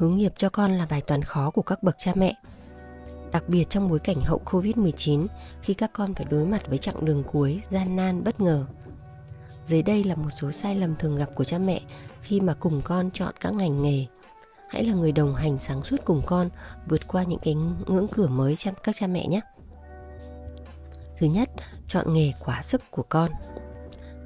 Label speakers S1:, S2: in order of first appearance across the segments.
S1: hướng nghiệp cho con là bài toán khó của các bậc cha mẹ. Đặc biệt trong bối cảnh hậu Covid-19 khi các con phải đối mặt với chặng đường cuối gian nan bất ngờ. Dưới đây là một số sai lầm thường gặp của cha mẹ khi mà cùng con chọn các ngành nghề. Hãy là người đồng hành sáng suốt cùng con vượt qua những cái ngưỡng cửa mới cho các cha mẹ nhé. Thứ nhất, chọn nghề quá sức của con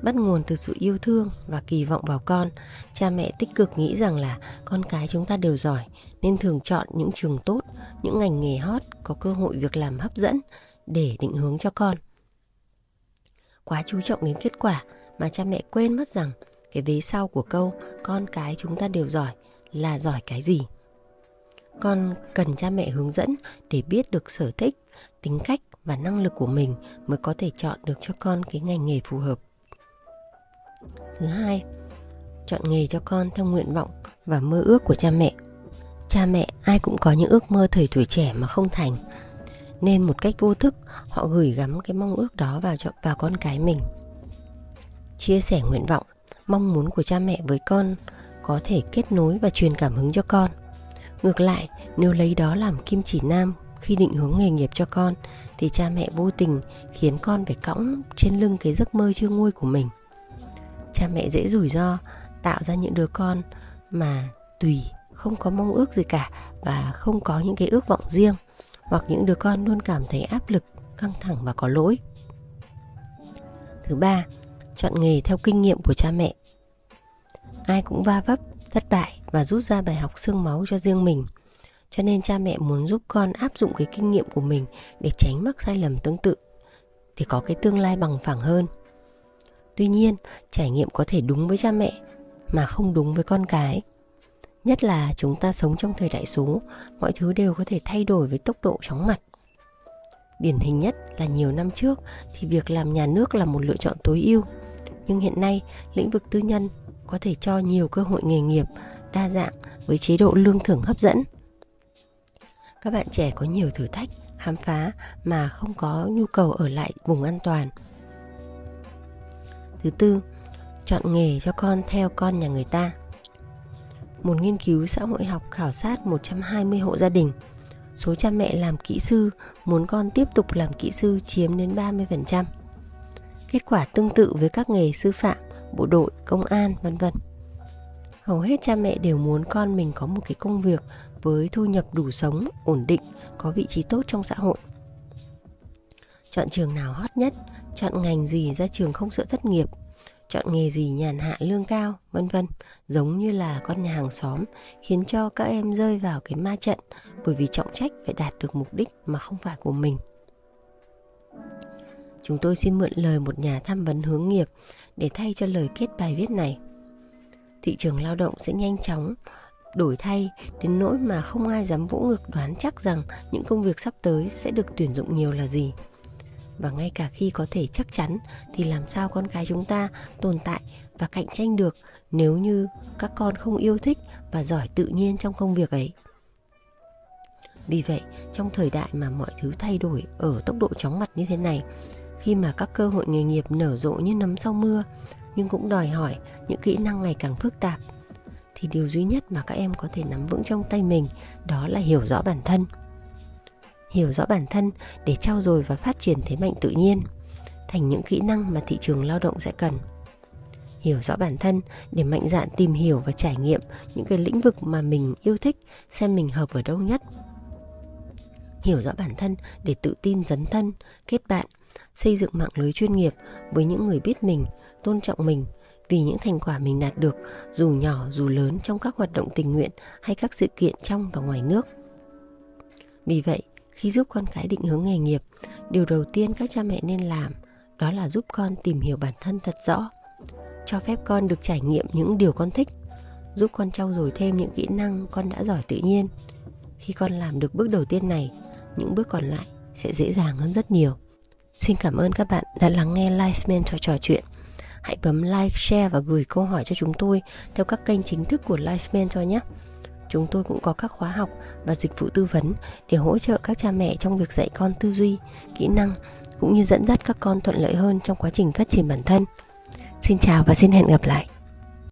S1: bắt nguồn từ sự yêu thương và kỳ vọng vào con. Cha mẹ tích cực nghĩ rằng là con cái chúng ta đều giỏi, nên thường chọn những trường tốt, những ngành nghề hot, có cơ hội việc làm hấp dẫn để định hướng cho con. Quá chú trọng đến kết quả mà cha mẹ quên mất rằng cái vế sau của câu con cái chúng ta đều giỏi là giỏi cái gì. Con cần cha mẹ hướng dẫn để biết được sở thích, tính cách và năng lực của mình mới có thể chọn được cho con cái ngành nghề phù hợp. Thứ hai, chọn nghề cho con theo nguyện vọng và mơ ước của cha mẹ. Cha mẹ ai cũng có những ước mơ thời tuổi trẻ mà không thành. Nên một cách vô thức họ gửi gắm cái mong ước đó vào cho vào con cái mình. Chia sẻ nguyện vọng, mong muốn của cha mẹ với con có thể kết nối và truyền cảm hứng cho con. Ngược lại, nếu lấy đó làm kim chỉ nam khi định hướng nghề nghiệp cho con thì cha mẹ vô tình khiến con phải cõng trên lưng cái giấc mơ chưa nguôi của mình cha mẹ dễ rủi ro, tạo ra những đứa con mà tùy, không có mong ước gì cả và không có những cái ước vọng riêng, hoặc những đứa con luôn cảm thấy áp lực, căng thẳng và có lỗi. Thứ ba, chọn nghề theo kinh nghiệm của cha mẹ. Ai cũng va vấp, thất bại và rút ra bài học xương máu cho riêng mình. Cho nên cha mẹ muốn giúp con áp dụng cái kinh nghiệm của mình để tránh mắc sai lầm tương tự, để có cái tương lai bằng phẳng hơn tuy nhiên, trải nghiệm có thể đúng với cha mẹ mà không đúng với con cái. Nhất là chúng ta sống trong thời đại số, mọi thứ đều có thể thay đổi với tốc độ chóng mặt. Điển hình nhất là nhiều năm trước thì việc làm nhà nước là một lựa chọn tối ưu. Nhưng hiện nay, lĩnh vực tư nhân có thể cho nhiều cơ hội nghề nghiệp, đa dạng với chế độ lương thưởng hấp dẫn. Các bạn trẻ có nhiều thử thách, khám phá mà không có nhu cầu ở lại vùng an toàn. Thứ tư, chọn nghề cho con theo con nhà người ta. Một nghiên cứu xã hội học khảo sát 120 hộ gia đình. Số cha mẹ làm kỹ sư muốn con tiếp tục làm kỹ sư chiếm đến 30%. Kết quả tương tự với các nghề sư phạm, bộ đội, công an, vân vân. Hầu hết cha mẹ đều muốn con mình có một cái công việc với thu nhập đủ sống, ổn định, có vị trí tốt trong xã hội. Chọn trường nào hot nhất, chọn ngành gì ra trường không sợ thất nghiệp, chọn nghề gì nhàn hạ lương cao, vân vân, giống như là con nhà hàng xóm, khiến cho các em rơi vào cái ma trận bởi vì trọng trách phải đạt được mục đích mà không phải của mình. Chúng tôi xin mượn lời một nhà tham vấn hướng nghiệp để thay cho lời kết bài viết này. Thị trường lao động sẽ nhanh chóng đổi thay đến nỗi mà không ai dám vỗ ngực đoán chắc rằng những công việc sắp tới sẽ được tuyển dụng nhiều là gì và ngay cả khi có thể chắc chắn, thì làm sao con cái chúng ta tồn tại và cạnh tranh được nếu như các con không yêu thích và giỏi tự nhiên trong công việc ấy? Vì vậy, trong thời đại mà mọi thứ thay đổi ở tốc độ chóng mặt như thế này, khi mà các cơ hội nghề nghiệp nở rộ như nấm sau mưa, nhưng cũng đòi hỏi những kỹ năng ngày càng phức tạp, thì điều duy nhất mà các em có thể nắm vững trong tay mình đó là hiểu rõ bản thân hiểu rõ bản thân để trau dồi và phát triển thế mạnh tự nhiên, thành những kỹ năng mà thị trường lao động sẽ cần. Hiểu rõ bản thân để mạnh dạn tìm hiểu và trải nghiệm những cái lĩnh vực mà mình yêu thích, xem mình hợp ở đâu nhất. Hiểu rõ bản thân để tự tin dấn thân, kết bạn, xây dựng mạng lưới chuyên nghiệp với những người biết mình, tôn trọng mình vì những thành quả mình đạt được, dù nhỏ, dù lớn trong các hoạt động tình nguyện hay các sự kiện trong và ngoài nước. Vì vậy khi giúp con cái định hướng nghề nghiệp điều đầu tiên các cha mẹ nên làm đó là giúp con tìm hiểu bản thân thật rõ cho phép con được trải nghiệm những điều con thích giúp con trau dồi thêm những kỹ năng con đã giỏi tự nhiên. Khi con làm được bước đầu tiên này, những bước còn lại sẽ dễ dàng hơn rất nhiều. Xin cảm ơn các bạn đã lắng nghe Life Mentor trò chuyện. Hãy bấm like, share và gửi câu hỏi cho chúng tôi theo các kênh chính thức của Life Mentor nhé. Chúng tôi cũng có các khóa học và dịch vụ tư vấn để hỗ trợ các cha mẹ trong việc dạy con tư duy, kỹ năng cũng như dẫn dắt các con thuận lợi hơn trong quá trình phát triển bản thân. Xin chào và xin hẹn gặp lại.